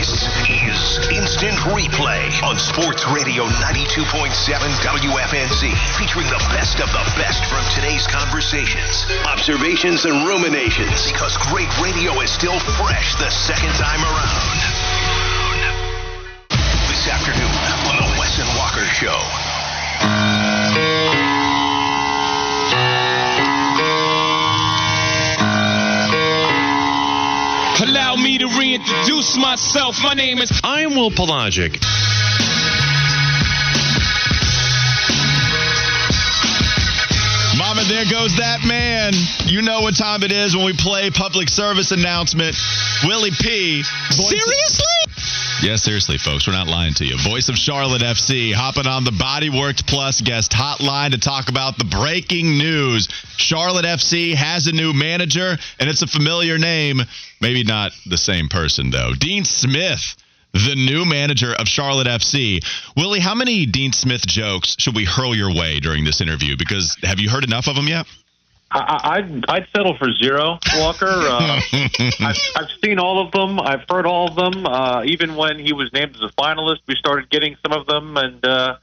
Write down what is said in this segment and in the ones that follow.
This is Instant Replay on Sports Radio 92.7 WFNZ, featuring the best of the best from today's conversations, observations, and ruminations. Because great radio is still fresh the second time around. This afternoon on the Wes and Walker Show. To reintroduce myself. My name is. I'm Will Palaszczuk. Mama, there goes that man. You know what time it is when we play public service announcement. Willie P. Seriously? Yeah, seriously, folks, we're not lying to you. Voice of Charlotte FC hopping on the Bodyworks Plus guest hotline to talk about the breaking news. Charlotte FC has a new manager, and it's a familiar name. Maybe not the same person, though. Dean Smith, the new manager of Charlotte FC. Willie, how many Dean Smith jokes should we hurl your way during this interview? Because have you heard enough of them yet? I, I'd I'd settle for zero, Walker. Uh, I've, I've seen all of them. I've heard all of them. Uh, even when he was named as a finalist, we started getting some of them, and uh,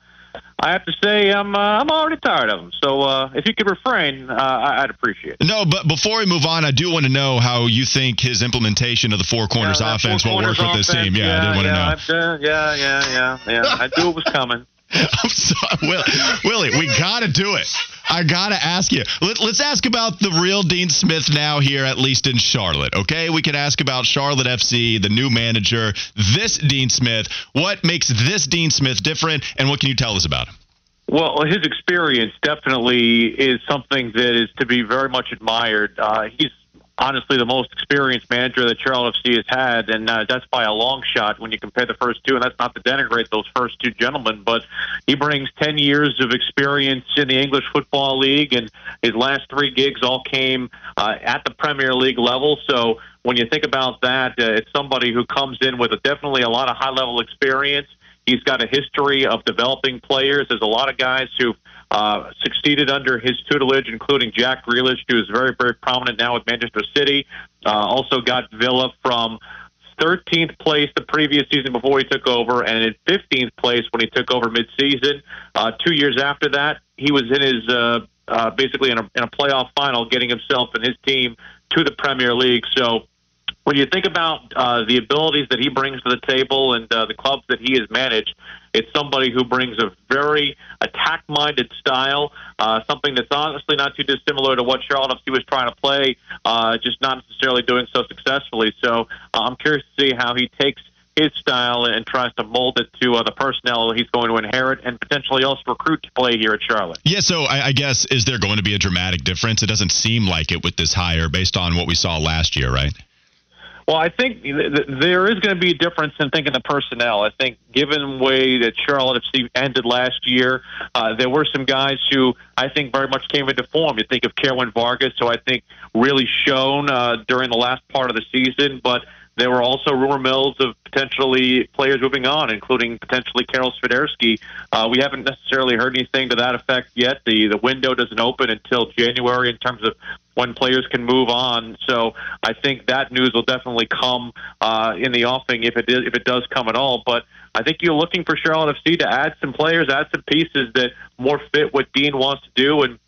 I have to say I'm uh, I'm already tired of them. So uh, if you could refrain, uh, I'd appreciate it. No, but before we move on, I do want to know how you think his implementation of the four corners Yeah, offense four will work with this team. Yeah, I did want to know. Yeah, yeah, yeah, yeah. I knew it was coming. I'm sorry, Will, Willie. We got to do it. I got to ask you. Let, let's ask about the real Dean Smith now here, at least in Charlotte. Okay, we can ask about Charlotte FC, the new manager, this Dean Smith. What makes this Dean Smith different, and what can you tell us about him? Well, his experience definitely is something that is to be very much admired. Uh, he's honestly the most experienced manager that Charlotte FC has had, and uh, that's by a long shot when you compare the first two. And that's not to denigrate those first two gentlemen, but he brings 10 years of experience in the English Football League, and his last three gigs all came uh, at the Premier League level. So when you think about that, uh, it's somebody who comes in with a, definitely a lot of high level experience. He's got a history of developing players. There's a lot of guys who uh, succeeded under his tutelage, including Jack Grealish, who is very, very prominent now with Manchester City. Uh, also got Villa from 13th place the previous season before he took over, and in 15th place when he took over midseason. Uh, two years after that, he was in his uh, uh, basically in a, in a playoff final, getting himself and his team to the Premier League. So when you think about uh, the abilities that he brings to the table and uh, the clubs that he has managed, it's somebody who brings a very attack-minded style, uh, something that's honestly not too dissimilar to what Charlotte FC was trying to play, uh, just not necessarily doing so successfully. So uh, I'm curious to see how he takes his style and tries to mold it to uh, the personnel he's going to inherit and potentially also recruit to play here at Charlotte. Yeah, so I, I guess is there going to be a dramatic difference? It doesn't seem like it with this hire based on what we saw last year, right? Well, I think th- th- there is going to be a difference in thinking the personnel. I think, given the way that Charlotte FC ended last year, uh, there were some guys who I think very much came into form. You think of Kerwin Vargas, who I think really shone uh, during the last part of the season, but there were also rumor mills of potentially players moving on, including potentially Karol Swiderski. Uh, we haven't necessarily heard anything to that effect yet. The the window doesn't open until January in terms of when players can move on. So I think that news will definitely come uh, in the offing if it is, if it does come at all. But I think you're looking for Charlotte FC to add some players, add some pieces that more fit what Dean wants to do, and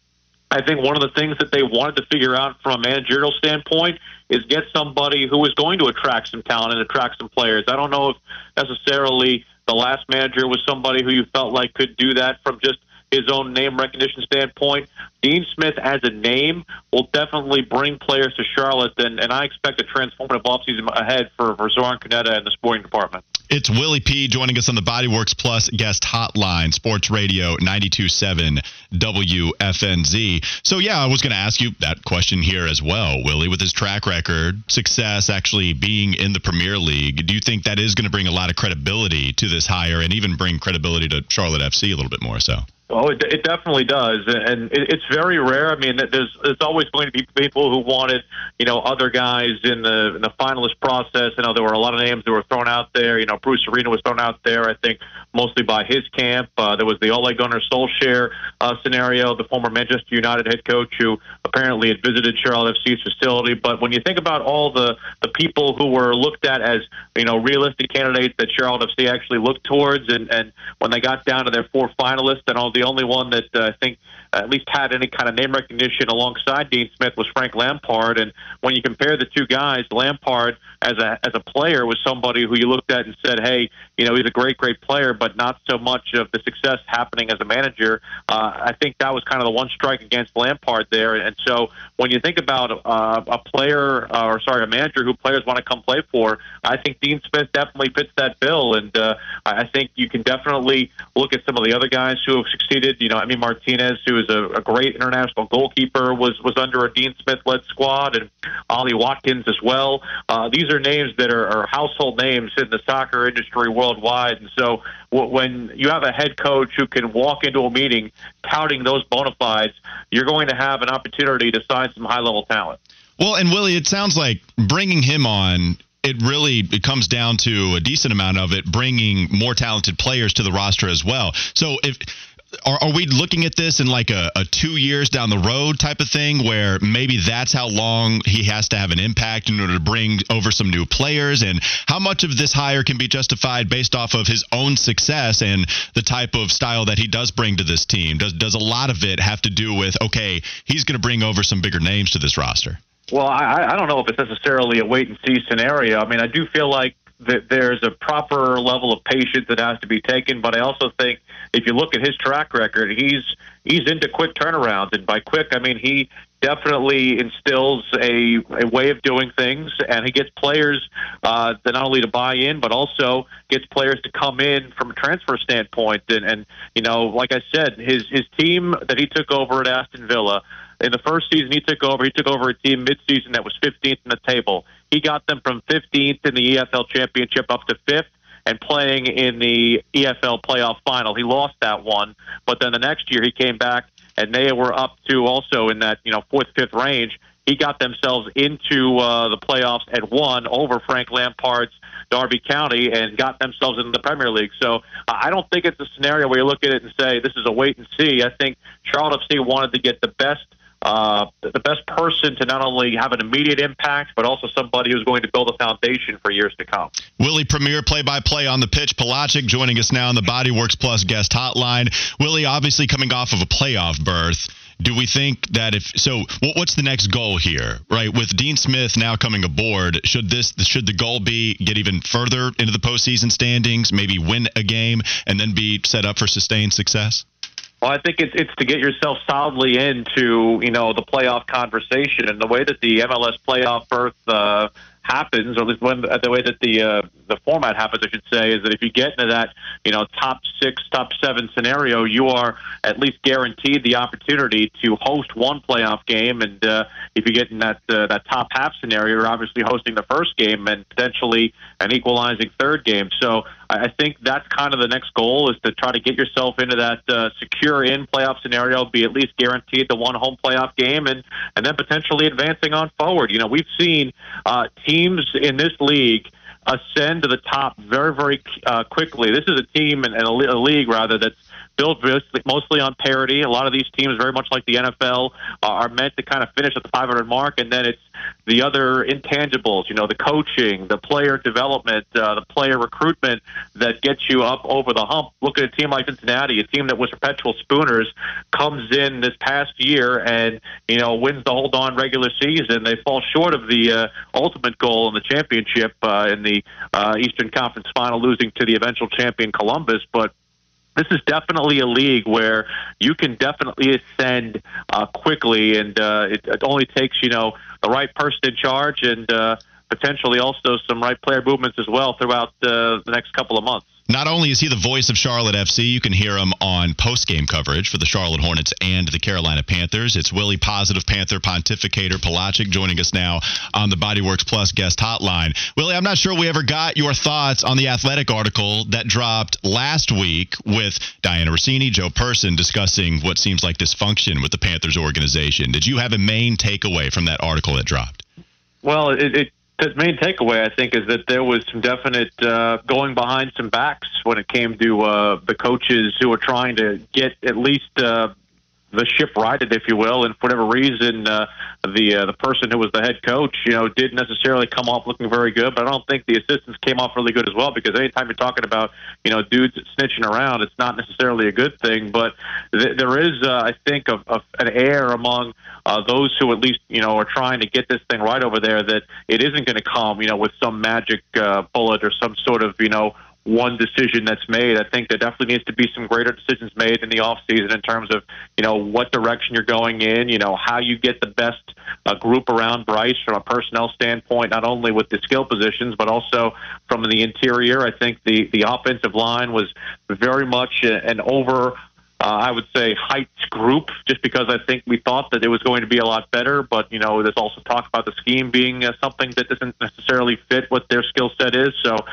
I think one of the things that they wanted to figure out from a managerial standpoint is get somebody who is going to attract some talent and attract some players. I don't know if necessarily the last manager was somebody who you felt like could do that from just his own name recognition standpoint. Dean Smith as a name will definitely bring players to Charlotte, and, and I expect a transformative offseason ahead for, for Zoran Krneta and the sporting department. It's Willie P joining us on the Bodyworks Plus guest hotline, Sports Radio 927 WFNZ. So, yeah, I was going to ask you that question here as well, Willie. With his track record, success actually being in the Premier League, do you think that is going to bring a lot of credibility to this hire and even bring credibility to Charlotte FC a little bit more so? Oh, it, it definitely does, and it, it's very rare. I mean, there's there's always going to be people who wanted, you know, other guys in the in the finalist process. You know, there were a lot of names that were thrown out there. You know, Bruce Arena was thrown out there. I think mostly by his camp. Uh, there was the Ole Gunnar Solskjaer uh, scenario, the former Manchester United head coach who apparently had visited Charlotte FC's facility. But when you think about all the the people who were looked at as you know realistic candidates that Charlotte FC actually looked towards, and and when they got down to their four finalists, and all the only one that uh, I think at least had any kind of name recognition alongside Dean Smith was Frank Lampard. And when you compare the two guys, Lampard as a as a player was somebody who you looked at and said, hey, you know, he's a great, great player, but not so much of the success happening as a manager. Uh, I think that was kind of the one strike against Lampard there. And so when you think about uh, a player, uh, or sorry, a manager who players want to come play for, I think Dean Smith definitely fits that bill. And uh, I think you can definitely look at some of the other guys who have succeeded. You know, I mean Martinez, who is a, a great international goalkeeper, was was under a Dean Smith led squad, and Ollie Watkins as well. Uh, these are names that are, are household names in the soccer industry worldwide. And so when you have a head coach who can walk into a meeting touting those bona fides, you're going to have an opportunity to sign some high level talent. Well, and Willie, it sounds like bringing him on it really it comes down to a decent amount of it bringing more talented players to the roster as well. So if are, are we looking at this in like a, a, two years down the road type of thing where maybe that's how long he has to have an impact in order to bring over some new players? And how much of this hire can be justified based off of his own success and the type of style that he does bring to this team? Does does a lot of it have to do with okay he's going to bring over some bigger names to this roster? Well I, I don't know if it's necessarily a wait and see scenario. I mean i do feel like that there's a proper level of patience that has to be taken. But I also think if you look at his track record, he's he's into quick turnarounds, and by quick I mean he definitely instills a, a way of doing things, and he gets players uh, that not only to buy in, but also gets players to come in from a transfer standpoint. And, and you know, like I said, his his team that he took over at Aston Villa in the first season he took over, he took over a team midseason that was 15th in the table. He got them from 15th in the EFL Championship up to fifth and playing in the EFL playoff final. He lost that one, but then the next year he came back and they were up to also in that you know fourth, fifth range. He got themselves into uh, the playoffs and won over Frank Lampard's Derby County and got themselves into the Premier League. So I don't think it's a scenario where you look at it and say this is a wait and see. I think Charlotte FC wanted to get the best uh, the best person to not only have an immediate impact, but also somebody who's going to build a foundation for years to come. Willie Premier, play-by-play on the pitch. Palaszczuk joining us now on the Bodyworks Plus guest hotline. Willie, obviously coming off of a playoff berth. Do we think that if so, what's the next goal here, right? With Dean Smith now coming aboard, should this should the goal be get even further into the postseason standings, maybe win a game, and then be set up for sustained success? Well, I think it's it's to get yourself solidly into you know the playoff conversation and the way that the MLS playoff berth uh, happens, or at least when the way that the uh, the format happens, I should say, is that if you get into that you know top six, top seven scenario, you are at least guaranteed the opportunity to host one playoff game, and uh, if you get in that uh, that top half scenario, you're obviously hosting the first game and potentially an equalizing third game. So I think that's kind of the next goal is to try to get yourself into that uh, secure in playoff scenario, be at least guaranteed the one home playoff game, and and then potentially advancing on forward. You know, we've seen uh, teams in this league ascend to the top very, very uh, quickly. This is a team and, a, a league rather that's built mostly on parity. A lot of these teams, very much like the NFL, are meant to kind of finish at the 500 mark, and then it's the other intangibles, you know, the coaching, the player development, uh, the player recruitment that gets you up over the hump. Look at a team like Cincinnati, a team that was perpetual spooners, comes in this past year and, you know, wins the hold on regular season. They fall short of the uh, ultimate goal in the championship uh, in the uh, Eastern Conference final, losing to the eventual champion Columbus, but this is definitely a league where you can definitely ascend uh, quickly, and uh, it, it only takes you know the right person in charge and uh, potentially also some right player movements as well throughout uh, the next couple of months. Not only is he the voice of Charlotte FC, you can hear him on post game coverage for the Charlotte Hornets and the Carolina Panthers. It's Willie Positive Panther Pontificator Palaszczuk joining us now on the Bodyworks Plus guest hotline. Willie, I'm not sure we ever got your thoughts on the athletic article that dropped last week with Dianna Russini, Joe Person discussing what seems like dysfunction with the Panthers organization. Did you have a main takeaway from that article that dropped? Well, it, it the main takeaway, I think, is that there was some definite uh, going behind some backs when it came to uh, the coaches who were trying to get at least uh, the ship righted, if you will, and for whatever reason, uh, the uh, the person who was the head coach, you know, didn't necessarily come off looking very good. But I don't think the assistants came off really good as well because anytime you're talking about you know dudes snitching around, it's not necessarily a good thing. But th- there is, uh, I think, of, of an air among uh, those who at least you know are trying to get this thing right over there that it isn't going to come, you know, with some magic uh, bullet or some sort of you know one decision that's made. I think there definitely needs to be some greater decisions made in the off season in terms of you know what direction you're going in, you know how you get the best uh, group around Bryce from a personnel standpoint, not only with the skill positions but also from the interior. I think the the offensive line was very much an over uh, I would say Heights group, just because I think we thought that it was going to be a lot better. But you know, there's also talk about the scheme being uh, something that doesn't necessarily fit what their skill set is. So uh,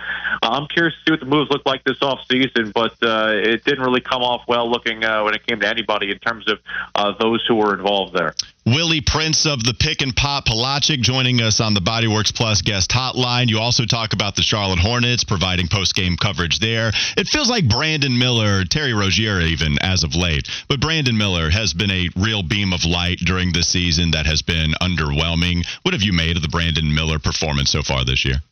I'm curious to see what the moves look like this off season. But uh, it didn't really come off well looking uh, when it came to anybody in terms of uh, those who were involved there. Willie Prince of the Pick and Pop Palaszczuk joining us on the Bodyworks Plus guest hotline. You also talk about the Charlotte Hornets providing post game coverage there. It feels like Brandon Miller, Terry Rozier even as of late, but Brandon Miller has been a real beam of light during this season that has been underwhelming. What have you made of the Brandon Miller performance so far this year?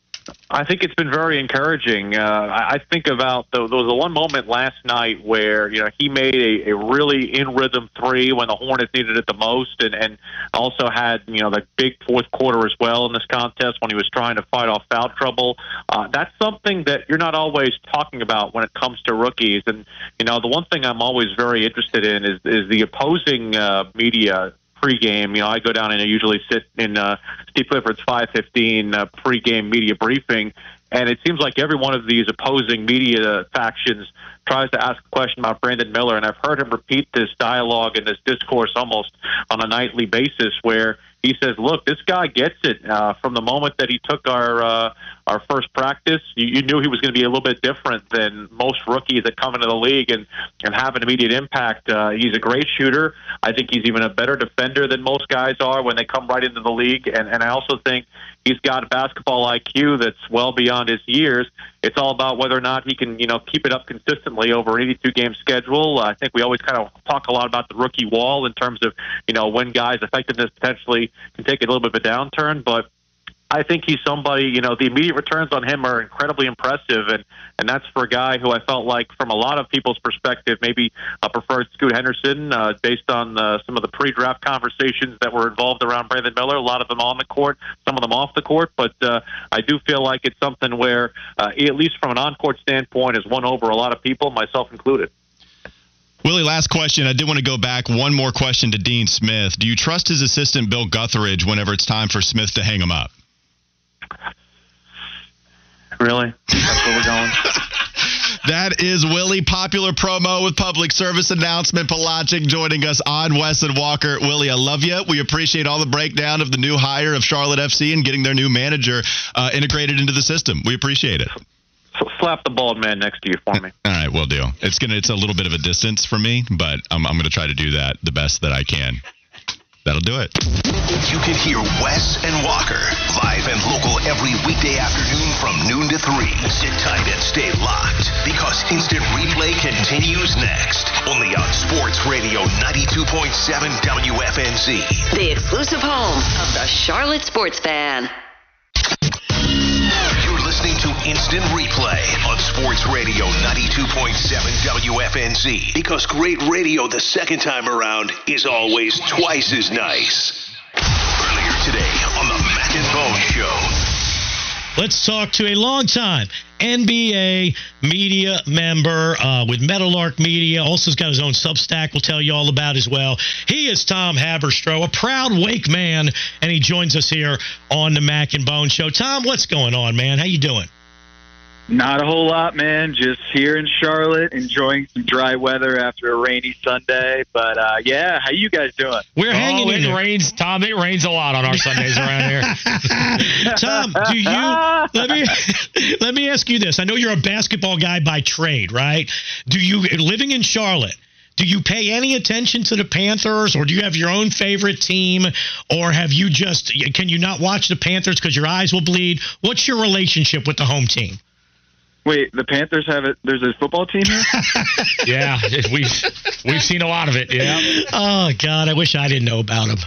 I think it's been very encouraging. Uh, I think about the, there was the one moment last night where you know he made a, a really in rhythm three when the Hornets needed it the most, and and also had you know the big fourth quarter as well in this contest when he was trying to fight off foul trouble. Uh, that's something that you're not always talking about when it comes to rookies. And you know the one thing I'm always very interested in is is the opposing uh, media pregame. You know, I go down and I usually sit in uh, Steve Clifford's 5:15 uh, pregame media briefing, and it seems like every one of these opposing media factions tries to ask a question about Brandon Miller, and I've heard him repeat this dialogue and this discourse almost on a nightly basis, where he says, "Look, this guy gets it. Uh, from the moment that he took our uh, our first practice, you, you knew he was going to be a little bit different than most rookies that come into the league and and have an immediate impact. Uh, he's a great shooter. I think he's even a better defender than most guys are when they come right into the league. And and I also think he's got a basketball IQ that's well beyond his years. It's all about whether or not he can, you know, keep it up consistently over an 82 game schedule. Uh, I think we always kind of talk a lot about the rookie wall in terms of, you know, when guys' effectiveness potentially can take a little bit of a downturn, but I think he's somebody, you know, the immediate returns on him are incredibly impressive. And, and that's for a guy who I felt like, from a lot of people's perspective, maybe uh, preferred Scoot Henderson uh, based on uh, some of the pre draft conversations that were involved around Brandon Miller, a lot of them on the court, some of them off the court. But uh, I do feel like it's something where, uh, at least from an on court standpoint, has won over a lot of people, myself included. Willie, last question. I did want to go back. One more question to Dean Smith. Do you trust his assistant, Bill Guthridge, whenever it's time for Smith to hang him up? Really? That's where we're going? That is Willie, popular promo with public service announcement. Palaszczuk joining us on Wes and Walker. Willie, I love you. We appreciate all the breakdown of the new hire of Charlotte FC and getting their new manager uh, integrated into the system. We appreciate it. So slap the bald man next to you for me. All right, we'll do. It's gonna. It's a little bit of a distance for me, but I'm, I'm gonna try to do that the best that I can. That'll do it. You can hear Wes and Walker live and local every weekday afternoon from noon to 3. Sit tight and stay locked because instant replay continues next. Only on Sports Radio 92.7 WFNZ. The exclusive home of the Charlotte Sports Fan. Instant Replay on Sports Radio 92.7 WFNZ because great radio the second time around is always twice as nice. Earlier today on the Mac and Bone Show. Let's talk to a longtime NBA media member uh, with Meadowlark Media. Also, has got his own Substack. We'll tell you all about as well. He is Tom Haberstroh, a proud Wake man, and he joins us here on the Mac and Bone Show. Tom, what's going on, man? How you doing? Not a whole lot, man. Just here in Charlotte, enjoying some dry weather after a rainy Sunday. But uh, yeah, how you guys doing? We're hanging oh, in it there. rains, Tom. It rains a lot on our Sundays around here. Tom, do you let me let me ask you this? I know you're a basketball guy by trade, right? Do you living in Charlotte? do you pay any attention to the Panthers, or do you have your own favorite team, or have you just can you not watch the Panthers because your eyes will bleed? What's your relationship with the home team? Wait, the Panthers have it. There's a football team here. yeah, we've we've seen a lot of it. Yeah. Oh God, I wish I didn't know about them.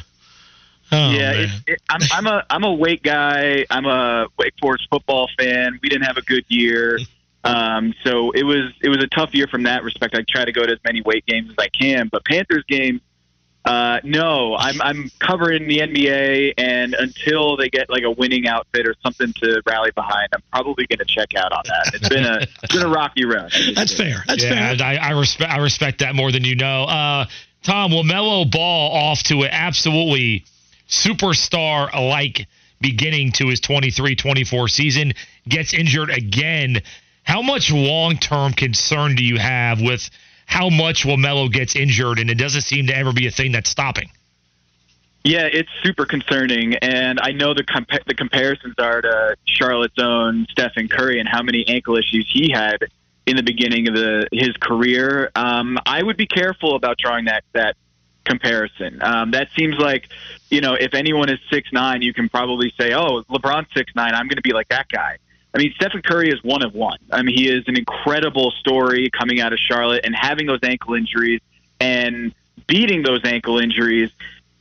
Oh, yeah, it, it, I'm, I'm a I'm a Wake guy. I'm a Wake Forest football fan. We didn't have a good year, um, so it was it was a tough year from that respect. I try to go to as many Wake games as I can, but Panthers games, uh, no. I'm I'm covering the NBA, and until they get like a winning outfit or something to rally behind, I'm probably going to check out on that. It's been a it's been a rocky road. That's fair. That's yeah, fair. I, I respect I respect that more than you know. Uh, Tom, LaMelo Ball off to an absolutely superstar like beginning to his 23 24 season, gets injured again. How much long term concern do you have with how much LaMelo gets injured and it doesn't seem to ever be a thing that's stopping? Yeah, it's super concerning, and I know the compa- the comparisons are to Charlotte's own Stephen Curry and how many ankle issues he had in the beginning of the his career. Um, I would be careful about drawing that that comparison. Um, that seems like, you know, if anyone is six nine, you can probably say, "Oh, LeBron's six nine. I'm going to be like that guy." I mean, Stephen Curry is one of one. I mean, he is an incredible story coming out of Charlotte and having those ankle injuries and beating those ankle injuries.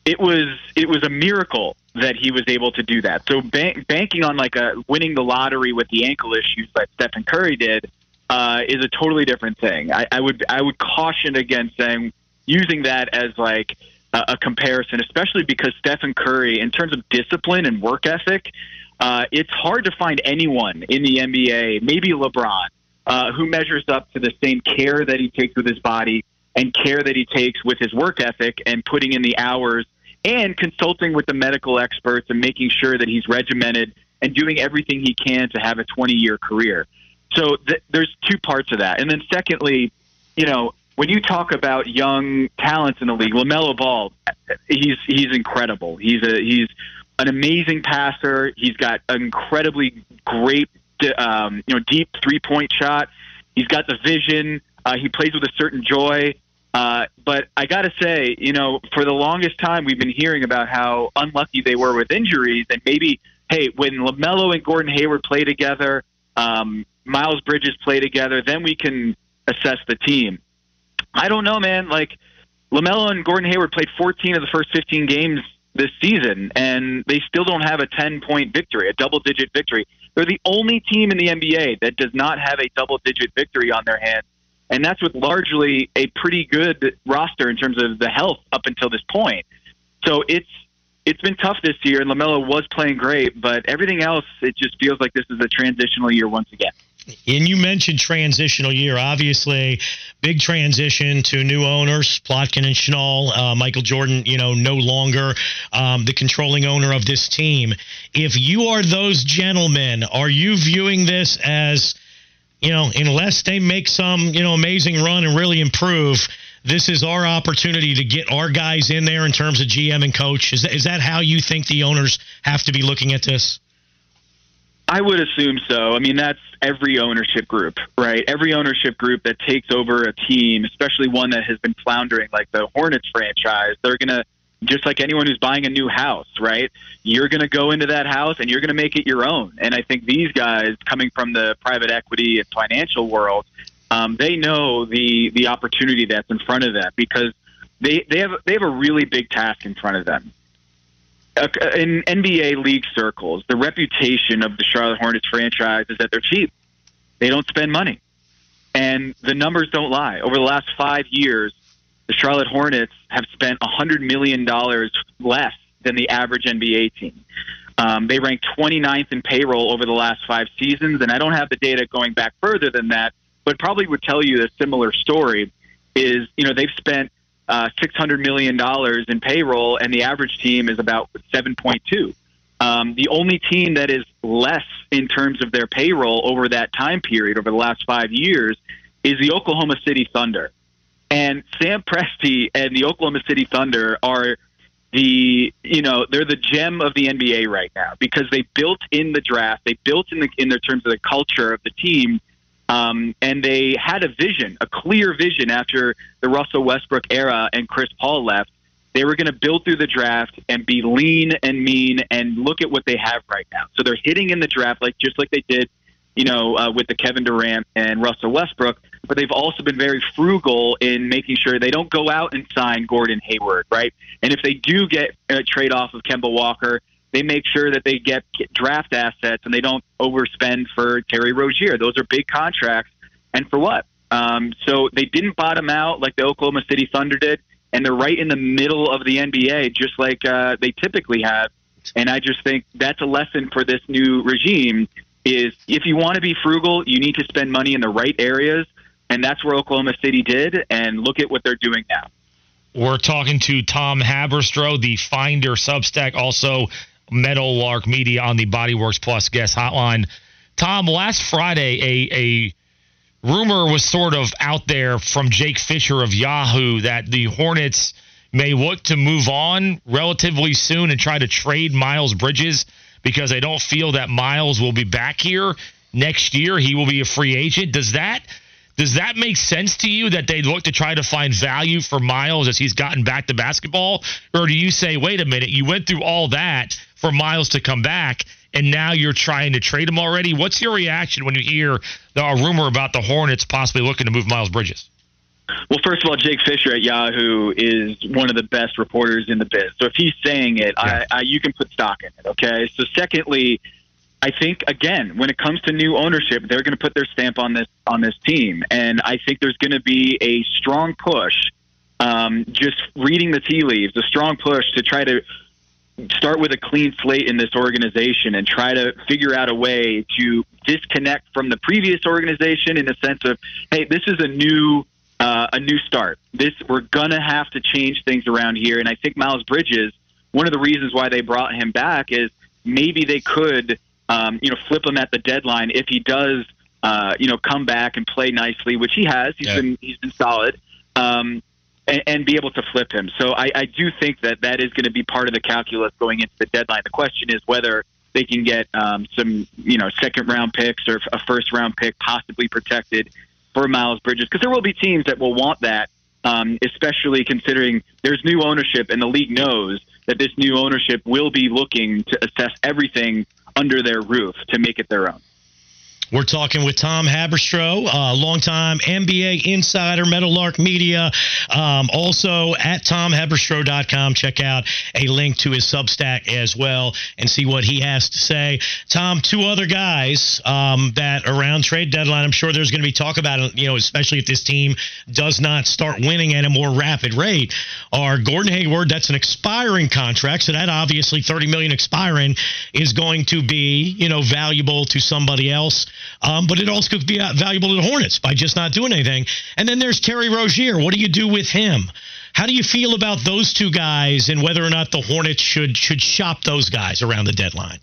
It was it was a miracle that he was able to do that. So bank, banking on like a winning the lottery with the ankle issues that Stephen Curry did uh, is a totally different thing. I, I would I would caution against saying using that as like a, a comparison, especially because Stephen Curry, in terms of discipline and work ethic, uh, it's hard to find anyone in the NBA, maybe LeBron, uh, who measures up to the same care that he takes with his body and care that he takes with his work ethic and putting in the hours and consulting with the medical experts and making sure that he's regimented and doing everything he can to have a 20 year career. So th- there's two parts of that. And then secondly, you know, when you talk about young talents in the league, LaMelo Ball, he's he's incredible. He's a he's an amazing passer. He's got an incredibly great, um, you know, deep three point shot. He's got the vision. Uh, he plays with a certain joy. Uh, but I got to say, you know, for the longest time, we've been hearing about how unlucky they were with injuries, and maybe, hey, when Lamelo and Gordon Hayward play together, um, Miles Bridges play together, then we can assess the team. I don't know, man. Like Lamelo and Gordon Hayward played 14 of the first 15 games this season, and they still don't have a 10 point victory, a double digit victory. They're the only team in the NBA that does not have a double digit victory on their hands. And that's with largely a pretty good roster in terms of the health up until this point. So it's it's been tough this year, and Lamelo was playing great, but everything else, it just feels like this is a transitional year once again. And you mentioned transitional year. Obviously, big transition to new owners, Plotkin and Schnall. Uh, Michael Jordan, you know, no longer um, the controlling owner of this team. If you are those gentlemen, are you viewing this as, you know, unless they make some, you know, amazing run and really improve, this is our opportunity to get our guys in there in terms of GM and coach? Is that, is that how you think the owners have to be looking at this? I would assume so. I mean, that's every ownership group, right? Every ownership group that takes over a team, especially one that has been floundering like the Hornets franchise, they're going to, just like anyone who's buying a new house, right? You're going to go into that house and you're going to make it your own. And I think these guys coming from the private equity and financial world, um, they know the, the opportunity that's in front of them because they, they have, they have a really big task in front of them in NBA league circles, the reputation of the Charlotte Hornets franchise is that they're cheap. They don't spend money. And the numbers don't lie. Over the last five years, the Charlotte Hornets have spent $100 million less than the average NBA team. Um, they ranked 29th in payroll over the last five seasons, and I don't have the data going back further than that, but probably would tell you a similar story. Is you know they've spent uh, $600 million in payroll, and the average team is about 7.2. Um, the only team that is less in terms of their payroll over that time period, over the last five years, is the Oklahoma City Thunder. And Sam Presti and the Oklahoma City Thunder are the you know they're the gem of the NBA right now because they built in the draft, they built in the in their terms of the culture of the team Um, and they had a vision, a clear vision after the Russell Westbrook era and Chris Paul left. They were going to build through the draft and be lean and mean and look at what they have right now. So they're hitting in the draft like just like they did, you know, uh, with the Kevin Durant and Russell Westbrook. But they've also been very frugal in making sure they don't go out and sign Gordon Hayward, right? And if they do get a trade off of Kemba Walker, they make sure that they get, draft assets and they don't overspend for Terry Rozier. Those are big contracts, and for what? Um, so they didn't bottom out like the Oklahoma City Thunder did, and they're right in the middle of the NBA, just like uh, they typically have. And I just think that's a lesson for this new regime: is if you want to be frugal, you need to spend money in the right areas, and that's where Oklahoma City did. And look at what they're doing now. We're talking to Tom Haberstroh, the Finder Substack, also Meadowlark Media on the Bodyworks Plus guest hotline. Tom, last Friday, a a rumor was sort of out there from Jake Fisher of Yahoo that the Hornets may look to move on relatively soon and try to trade Miles Bridges because they don't feel that Miles will be back here next year. He will be a free agent. Does that does that make sense to you that they look to try to find value for Miles as he's gotten back to basketball? Or do you say, wait a minute, you went through all that for Miles to come back and now you're trying to trade him already? What's your reaction when you hear the rumor about the Hornets possibly looking to move Miles Bridges? Well, first of all, Jake Fisher at Yahoo is one of the best reporters in the biz. So if he's saying it, yeah. I, I, you can put stock in it. Okay. So secondly, I think again, when it comes to new ownership, they're going to put their stamp on this on this team, and I think there's going to be a strong push. Um, just reading the tea leaves, a strong push to try to start with a clean slate in this organization and try to figure out a way to disconnect from the previous organization in the sense of, hey, this is a new uh, a new start. This we're gonna have to change things around here, and I think Miles Bridges. One of the reasons why they brought him back is maybe they could um, you know, flip him at the deadline if he does, uh, you know, come back and play nicely, which he has. He's yeah. been he's been solid, um, and, and be able to flip him. So I, I do think that that is going to be part of the calculus going into the deadline. The question is whether they can get um, some, you know, second round picks or a first round pick possibly protected for Miles Bridges, because there will be teams that will want that. Um, especially considering there's new ownership and the league knows that this new ownership will be looking to assess everything under their roof to make it their own. We're talking with Tom Haberstroh, uh, longtime NBA insider, Meadowlark Media. Um, also at tomhaberstroh.com. Check out a link to his Substack as well and see what he has to say. Tom, two other guys um, that around trade deadline, I'm sure there's going to be talk about it, you know, especially if this team does not start winning at a more rapid rate, are Gordon Hayward. That's an expiring contract. So that obviously 30 million expiring is going to be, you know, valuable to somebody else. Um, but it also could be uh, valuable to the Hornets by just not doing anything. And then there's Terry Rozier. What do you do with him? How do you feel about those two guys and whether or not the Hornets should should shop those guys around the deadline?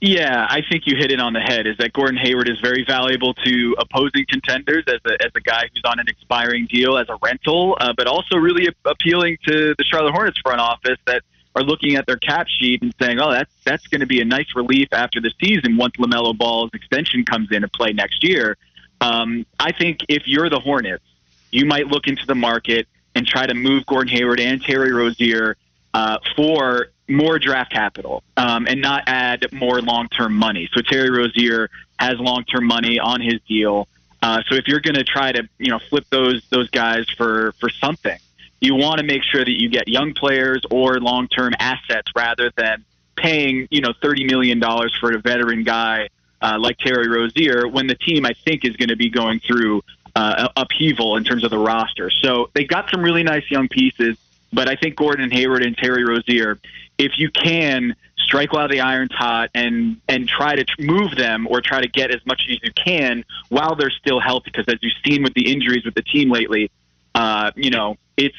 Yeah, I think you hit it on the head. Is that Gordon Hayward is very valuable to opposing contenders as a as a guy who's on an expiring deal as a rental, uh, but also really appealing to the Charlotte Hornets front office that are looking at their cap sheet and saying, "Oh, that's that's going to be a nice relief after the season once Lamelo Ball's extension comes in to play next year." Um, I think if you're the Hornets, you might look into the market and try to move Gordon Hayward and Terry Rozier uh, for more draft capital um, and not add more long-term money. So Terry Rozier has long-term money on his deal. Uh, so if you're going to try to you know flip those those guys for for something, you want to make sure that you get young players or long term assets rather than paying you know thirty million dollars for a veteran guy uh, like Terry Rozier when the team I think is going to be going through uh, upheaval in terms of the roster. So they got some really nice young pieces, but I think Gordon Hayward and Terry Rozier, if you can strike while the iron's hot and and try to move them or try to get as much as you can while they're still healthy, because as you've seen with the injuries with the team lately, uh, you know it's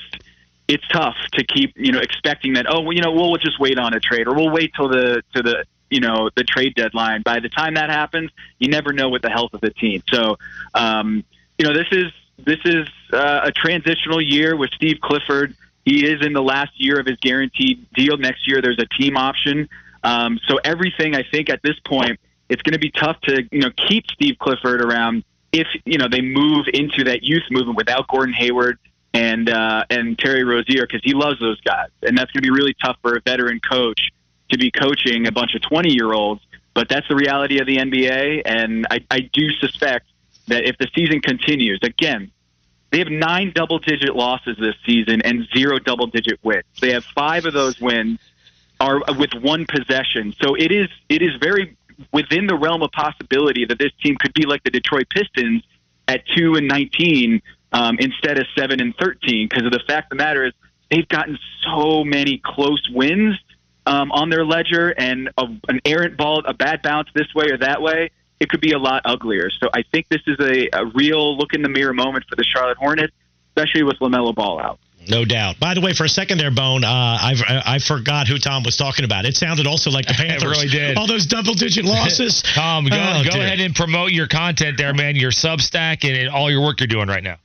it's tough to keep you know expecting that oh well, you know we'll just wait on a trade or we'll wait till the to the you know the trade deadline. By the time that happens, you never know what the health of the team. So um, you know this is this is uh, a transitional year with Steve Clifford. He is in the last year of his guaranteed deal. Next year, there's a team option. Um, so everything I think at this point, it's going to be tough to you know keep Steve Clifford around if you know they move into that youth movement without Gordon Hayward and uh, and Terry Rozier because he loves those guys, and that's going to be really tough for a veteran coach to be coaching a bunch of twenty year olds. But that's the reality of the NBA, and I, I do suspect that if the season continues, again, they have nine double digit losses this season and zero double digit wins. They have five of those wins are with one possession. So it is it is very within the realm of possibility that this team could be like the Detroit Pistons at two and nineteen um, instead of seven and thirteen because of the fact of the matter is they've gotten so many close wins um, on their ledger and a, an errant ball, a bad bounce this way or that way. It could be a lot uglier. So I think this is a, a real look in the mirror moment for the Charlotte Hornets, especially with Lamelo Ball out. No doubt. By the way, for a second there, Bone, uh, I've, I forgot who Tom was talking about. It sounded also like the Panthers. it really did. All those double-digit losses. Tom, go, Oh, go ahead and promote your content there, man. Your Substack and, and all your work you're doing right now.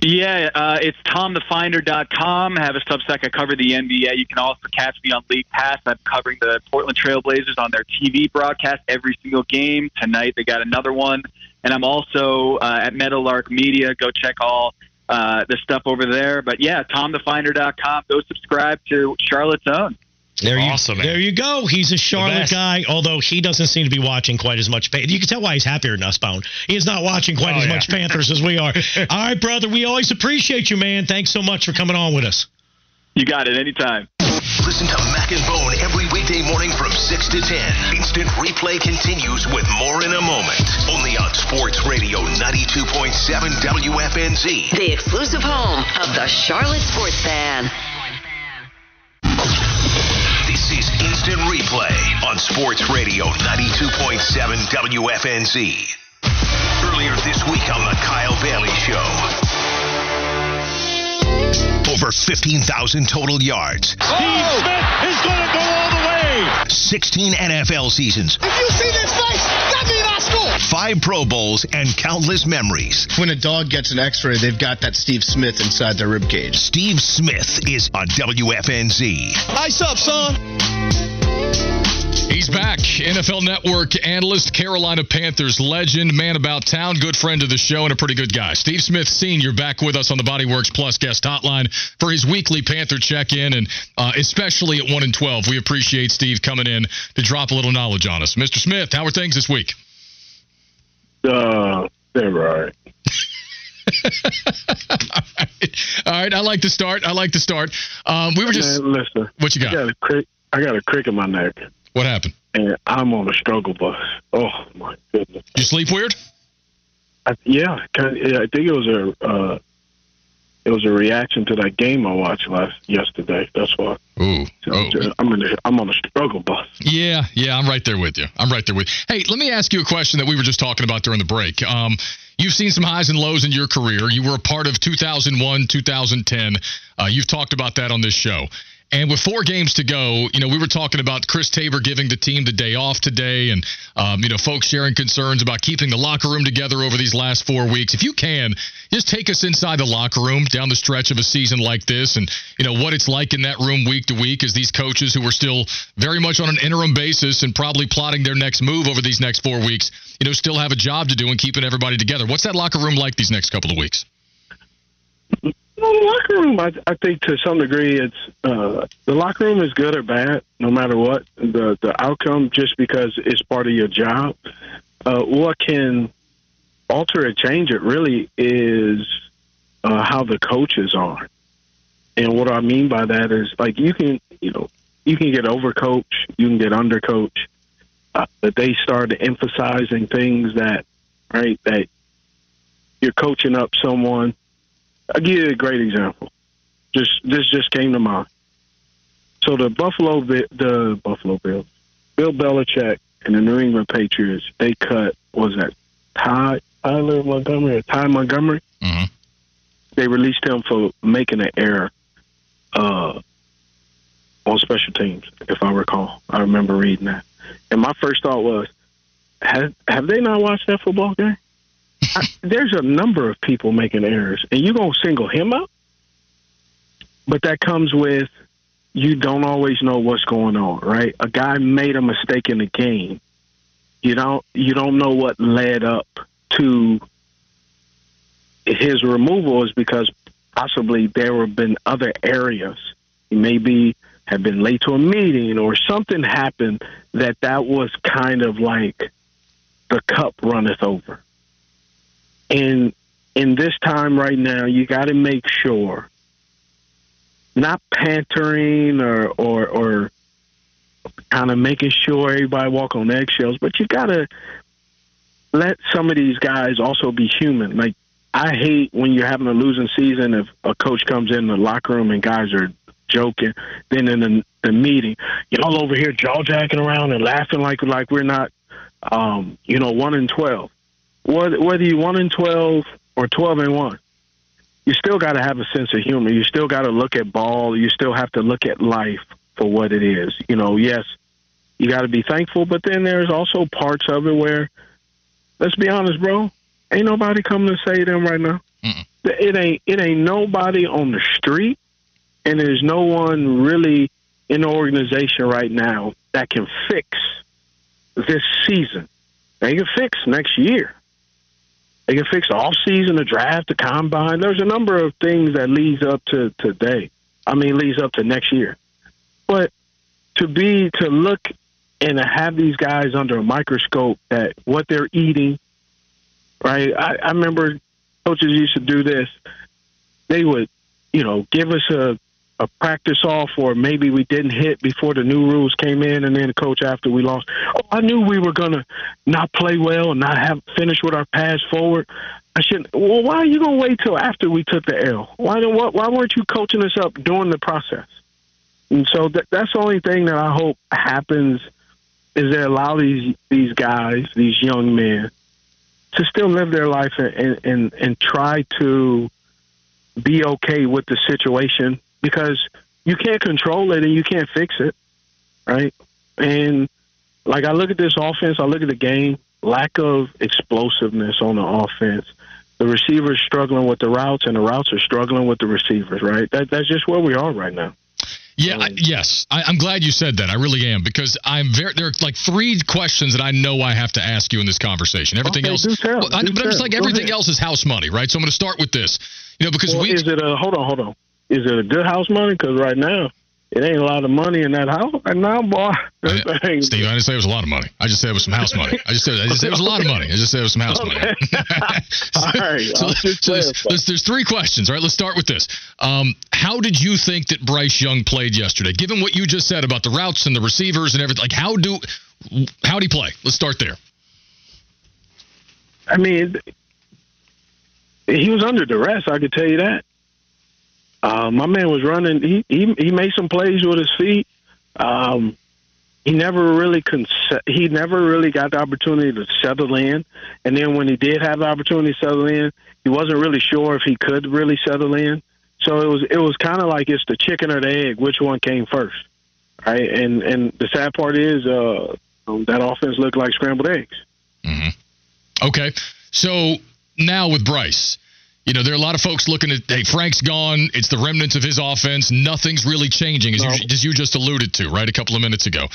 Yeah, uh, it's tomthefinder.com. I have a Substack. I cover the NBA. You can also catch me on League Pass. I'm covering the Portland Trailblazers on their TV broadcast every single game. Tonight they got another one. And I'm also uh, at Meadowlark Media. Go check all uh, the stuff over there. But yeah, tomthefinder.com. Go subscribe to Charlotte's Own. There you, Awesome, man. There you go. He's a Charlotte guy, although he doesn't seem to be watching quite as much. Pan- You can tell why he's happier than us, Bone. He is not watching quite Oh, as yeah. much Panthers as we are. All right, brother. We always appreciate you, man. Thanks so much for coming on with us. You got it anytime. Listen to Mac and Bone every weekday morning from 6 to 10. Instant replay continues with more in a moment. Only on Sports Radio 92.7 WFNZ. The exclusive home of the Charlotte Sports Fan. This is Instant Replay on Sports Radio 92.7 WFNZ. Earlier this week on The Kyle Bailey Show. Over 15,000 total yards. Steve Smith is going to go all the way. 16 NFL seasons. If you see this face, that means I scored. Five Pro Bowls and countless memories. When a dog gets an X-ray, they've got that Steve Smith inside their rib cage. Steve Smith is on WFNZ. Ice up, son. NFL Network analyst, Carolina Panthers legend, man about town, good friend of the show, and a pretty good guy. Steve Smith Sr. back with us on the Bodyworks Plus guest hotline for his weekly Panther check in, and uh, especially at 1 and 12. We appreciate Steve coming in to drop a little knowledge on us. Mr. Smith, how are things this week? Uh, they're right. All right, I like to start. I like to start. Um, we were just. Man, listen. What you got? I got a crick. I got a crick in my neck, What happened? And I'm on a struggle bus. Oh my goodness. You sleep weird? I, yeah, I think it was a. Uh, it was a reaction to that game I watched last yesterday. That's why. Ooh. So Oh. I'm in. A, I'm on a struggle bus. Yeah, yeah, I'm right there with you. I'm right there with. Hey, let me ask you a question that we were just talking about during the break. Um, you've seen some highs and lows in your career. You were a part of 2001, 2010. Uh, you've talked about that on this show. And with four games to go, you know, we were talking about Chris Tabor giving the team the day off today, and um, you know, folks sharing concerns about keeping the locker room together over these last four weeks. If you can, just take us inside the locker room down the stretch of a season like this, and you know what it's like in that room week to week as these coaches who are still very much on an interim basis and probably plotting their next move over these next four weeks, you know, still have a job to do and keeping everybody together. What's that locker room like these next couple of weeks? Well, the locker room, I, I think to some degree, it's uh, the locker room is good or bad, no matter what the the outcome. Just because it's part of your job, uh, what can alter or change it really is uh, how the coaches are. And what I mean by that is, like, you can, you know, you can get overcoach, you can get undercoach, uh, but they start emphasizing things that, right, that you're coaching up someone. I'll give you a great example. Just this just came to mind. So the Buffalo, the Buffalo Bills, Bill Belichick and the New England Patriots, they cut was that Ty Tyler Montgomery or Ty Montgomery? Mm-hmm. They released him for making an error uh, on special teams, if I recall. I remember reading that, and my first thought was, have have they not watched that football game? I, there's a number of people making errors, and you're gonna single him out. But that comes with you don't always know what's going on, right? A guy made a mistake in the game. You don't you don't know what led up to his removal is because possibly there have been other areas. He maybe have been late to a meeting or something happened that that was kind of like the cup runneth over. And in this time right now, you got to make sure, not pantering or or, or kind of making sure everybody walk on eggshells, but you got to let some of these guys also be human. Like I hate when you're having a losing season if a coach comes in the locker room and guys are joking. Then in the, the meeting, y'all over here jaw jacking around and laughing like like we're not, um, you know, one in twelve. Whether, whether you one in twelve or twelve and one, you still got to have a sense of humor. You still got to look at ball. You still have to look at life for what it is. You know, yes, you got to be thankful, but then there's also parts of it where, let's be honest, bro, ain't nobody coming to save them right now. Mm-mm. It ain't it ain't nobody on the street, and there's no one really in the organization right now that can fix this season. They can fix next year. They can fix the off season, the draft, the combine. There's a number of things that leads up to today. I mean, leads up to next year. But to be to look and to have these guys under a microscope at what they're eating, right? I, I remember coaches used to do this. They would, you know, give us a a practice off or maybe we didn't hit before the new rules came in and then the coach after we lost. Oh i knew we were going to not play well and not have finish with our pass forward. I shouldn't well why are you going to wait till after we took the l? Why why, why weren't you coaching us up during the process? And so that, that's the only thing that i hope happens is they allow these these guys these young men to still live their life and and, and try to be okay with the situation because you can't control it and you can't fix it, right? And like I look at this offense, I look at the game, lack of explosiveness on the offense. The receivers struggling with the routes, and the routes are struggling with the receivers. Right? That, that's just where we are right now. Yeah, I, yes, I, I'm glad you said that. I really am because I'm very. There are like three questions that I know I have to ask you in this conversation. Everything Okay, else, Well, I- but it's tell. like Go everything ahead. else is house money, right? So I'm going to start with this. You know, because Well, we is it a hold on, hold on? Is it a good house money? Because right now it ain't a lot of money in that house right now, boy. That thing- Steve, I didn't say it was a lot of money. I just said it was some house money. I just said I just said it was a lot of money. I just said it was some house money. All right, so, so there's, there's, there's three questions, right? Let's start with this. Um, how did you think that Bryce Young played yesterday? Given what you just said about the routes and the receivers and everything, like how do how did he play? Let's start there. I mean, he was under duress. I could tell you that. Uh, my man was running. He, he he made some plays with his feet. Um, he never really con- he never really got the opportunity to settle in. And then when he did have the opportunity to settle in, he wasn't really sure if he could really settle in. So it was it was kind of like it's the chicken or the egg, which one came first, right? And and the sad part is uh, that offense looked like scrambled eggs. mhm Okay. So now with Bryce, you know, there are a lot of folks looking at, hey, Frank's gone. It's the remnants of his offense. Nothing's really changing, as, you, as you just alluded to, right, a couple of minutes ago.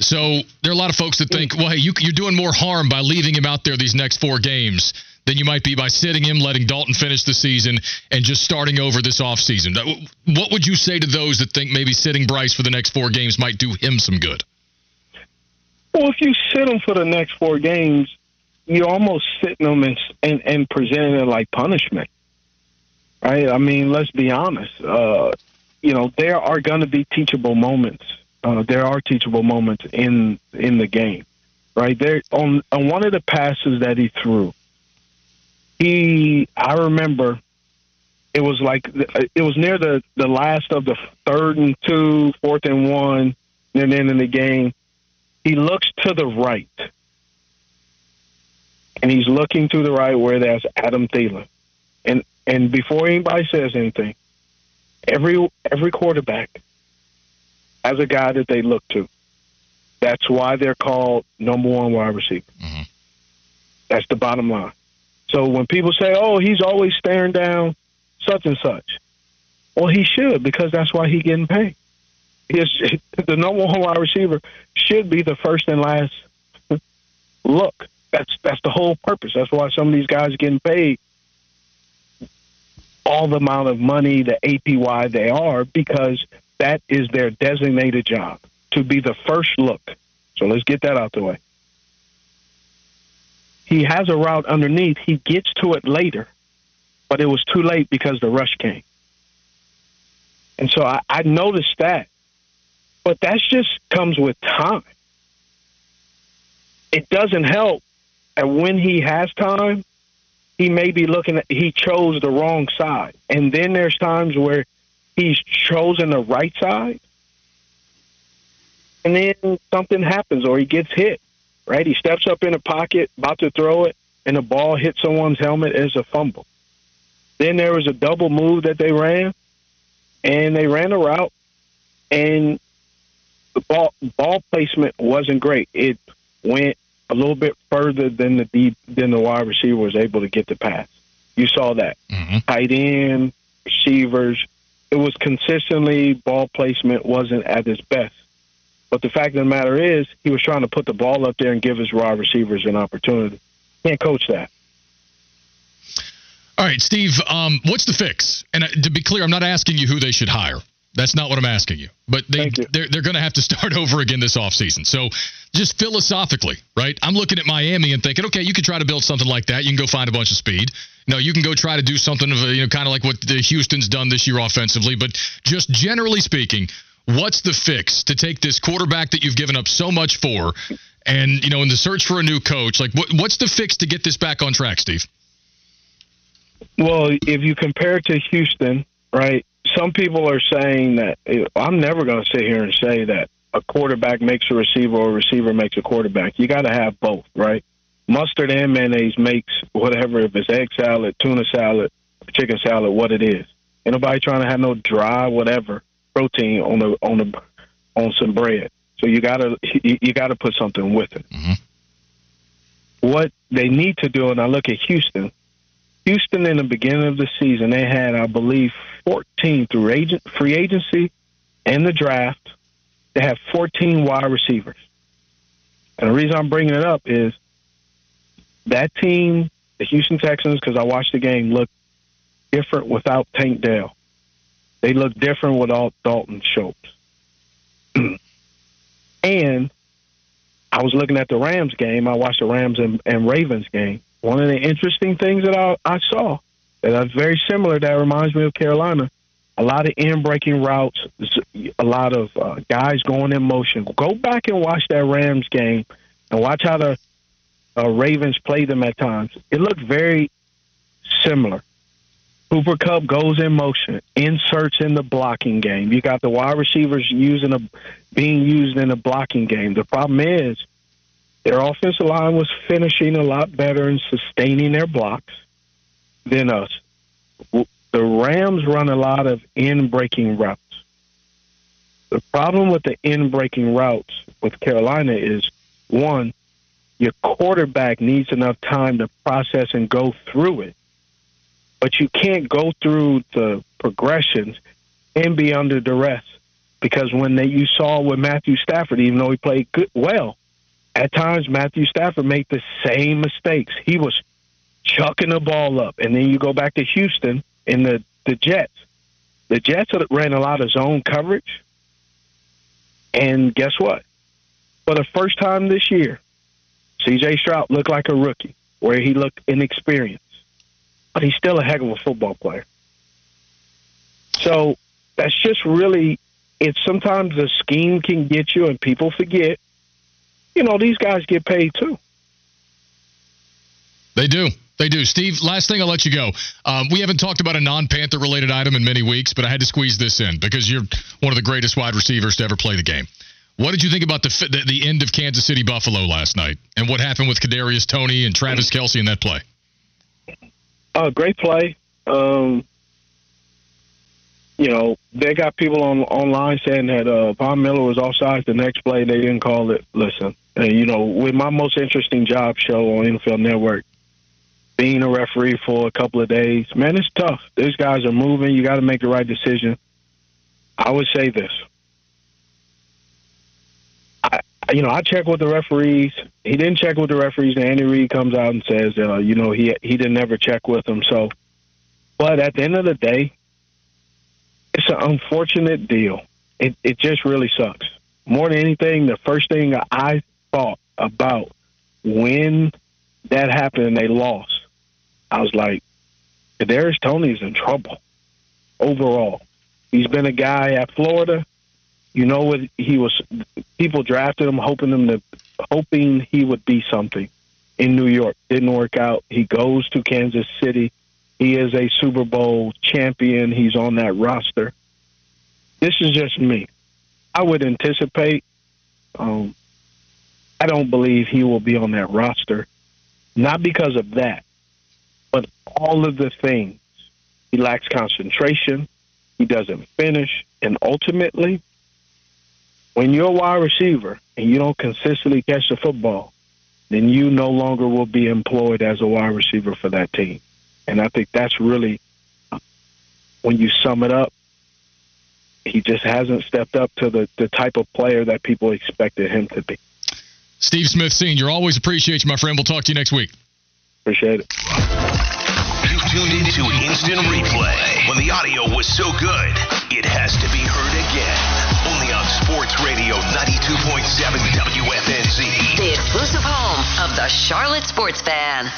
So there are a lot of folks that think, well, hey, you, you're doing more harm by leaving him out there these next four games than you might be by sitting him, letting Dalton finish the season, and just starting over this offseason. What would you say to those that think maybe sitting Bryce for the next four games might do him some good? Well, if you sit him for the next four games, you're almost sitting them and and, and presenting it like punishment, right? I mean, let's be honest. Uh, you know, there are going to be teachable moments. Uh, there are teachable moments in in the game, right? There on on one of the passes that he threw, he I remember it was like it was near the the last of the third and two, fourth and one, and then in the game he looks to the right. And he's looking to the right where there's Adam Thielen. And and before anybody says anything, every every quarterback has a guy that they look to. That's why they're called number one wide receiver. Mm-hmm. That's the bottom line. So when people say, "Oh, he's always staring down such and such," well, he should because that's why he's getting paid. His, the number one wide receiver should be the first and last look. That's that's the whole purpose. That's why some of these guys are getting paid all the amount of money, the APY they are, because that is their designated job to be the first look. So let's get that out the way. He has a route underneath. He gets to it later, but it was too late because the rush came. And so I, I noticed that. But that just comes with time. It doesn't help. And when he has time, he may be looking at, he chose the wrong side. And then there's times where he's chosen the right side. And then something happens or he gets hit, right? He steps up in a pocket, about to throw it, and the ball hits someone's helmet as a fumble. Then there was a double move that they ran, and they ran a route, and the ball ball placement wasn't great. It went a little bit further than the deep than the wide receiver was able to get the pass. You saw that mm-hmm. tight end receivers. It was consistently ball placement wasn't at its best. But the fact of the matter is, he was trying to put the ball up there and give his wide receivers an opportunity. Can't coach that. All right, Steve. Um, what's the fix? And uh, to be clear, I'm not asking you who they should hire. That's not what I'm asking you. But they they're, they're going to have to start over again this offseason. So just philosophically, right? I'm looking at Miami and thinking, okay, you can try to build something like that. You can go find a bunch of speed. No, you can go try to do something of you know kind of like what the Houston's done this year offensively. But just generally speaking, what's the fix to take this quarterback that you've given up so much for, and you know in the search for a new coach? Like, what, what's the fix to get this back on track, Steve? Well, if you compare it to Houston, right? Some people are saying that I'm never going to sit here and say that a quarterback makes a receiver or a receiver makes a quarterback. You got to have both, right? Mustard and mayonnaise makes whatever, if it's egg salad, tuna salad, chicken salad, what it is. Ain't nobody trying to have no dry whatever protein on the on the on some bread. So you gotta you, you gotta put something with it. Mm-hmm. What they need to do, and I look at Houston, Houston in the beginning of the season, they had, I believe, 14 through agent, free agency and the draft. They have 14 wide receivers. And the reason I'm bringing it up is that team, the Houston Texans, because I watched the game, looked different without Tank Dell. They look different without Dalton Schultz. and I was looking at the Rams game. I watched the Rams and, and Ravens game one of the interesting things that I, I saw that's very similar that reminds me of Carolina. A lot of in breaking routes, a lot of uh, guys going in motion. Go back and watch that Rams game and watch how the uh, Ravens play them at times. It looked very similar. Cooper Kupp goes in motion, inserts in the blocking game. You got the wide receivers using a being used in the blocking game. The problem is their offensive line was finishing a lot better and sustaining their blocks than us. The Rams run a lot of in breaking routes. The problem with the in breaking routes with Carolina is one, your quarterback needs enough time to process and go through it. But you can't go through the progressions and be under duress. Because when they, you saw with Matthew Stafford, even though he played good, well, at times Matthew Stafford made the same mistakes. He was chucking the ball up, and then you go back to Houston in the the Jets. The Jets ran a lot of zone coverage, and guess what? For the first time this year, C.J. Stroud looked like a rookie, where he looked inexperienced, but he's still a heck of a football player. So that's just really. It's sometimes the scheme can get you, and people forget you know, these guys get paid too. They do. They do. Steve, last thing I'll let you go. Um, we haven't talked about a non Panther related item in many weeks, but I had to squeeze this in because you're one of the greatest wide receivers to ever play the game. What did you think about the the, the end of Kansas City Buffalo last night and what happened with Kadarius Toney and Travis Kelce in that play? Uh, great play. Um, you know, they got people on online saying that uh, Von Miller was offside the next play. They didn't call it. Listen, uh, you know, with my most interesting job show on NFL Network, being a referee for a couple of days, man, it's tough. These guys are moving. You got to make the right decision. I would say this. I, you know, I check with the referees. He didn't check with the referees, and Andy Reid comes out and says, uh, you know, he he didn't ever check with them. So But at the end of the day, it's an unfortunate deal. It it just really sucks. More than anything, the first thing I thought about when that happened and they lost, I was like, Kadarius Toney's in trouble. Overall, he's been a guy at Florida. You know what he was? People drafted him, hoping him to, hoping he would be something. In New York, didn't work out. He goes to Kansas City. He is a Super Bowl champion. He's on that roster. This is just me. I would anticipate. Um, I don't believe he will be on that roster, not because of that, but all of the things. He lacks concentration. He doesn't finish, and ultimately, when you're a wide receiver and you don't consistently catch the football, then you no longer will be employed as a wide receiver for that team. And I think that's really, when you sum it up, he just hasn't stepped up to the, the type of player that people expected him to be. Steve Smith Sr., always appreciate you, my friend. We'll talk to you next week. Appreciate it. You tuned into Instant Replay. When the audio was so good, it has to be heard again. Only on Sports Radio 92.7 WFNZ. The exclusive home of the Charlotte Sports Fan.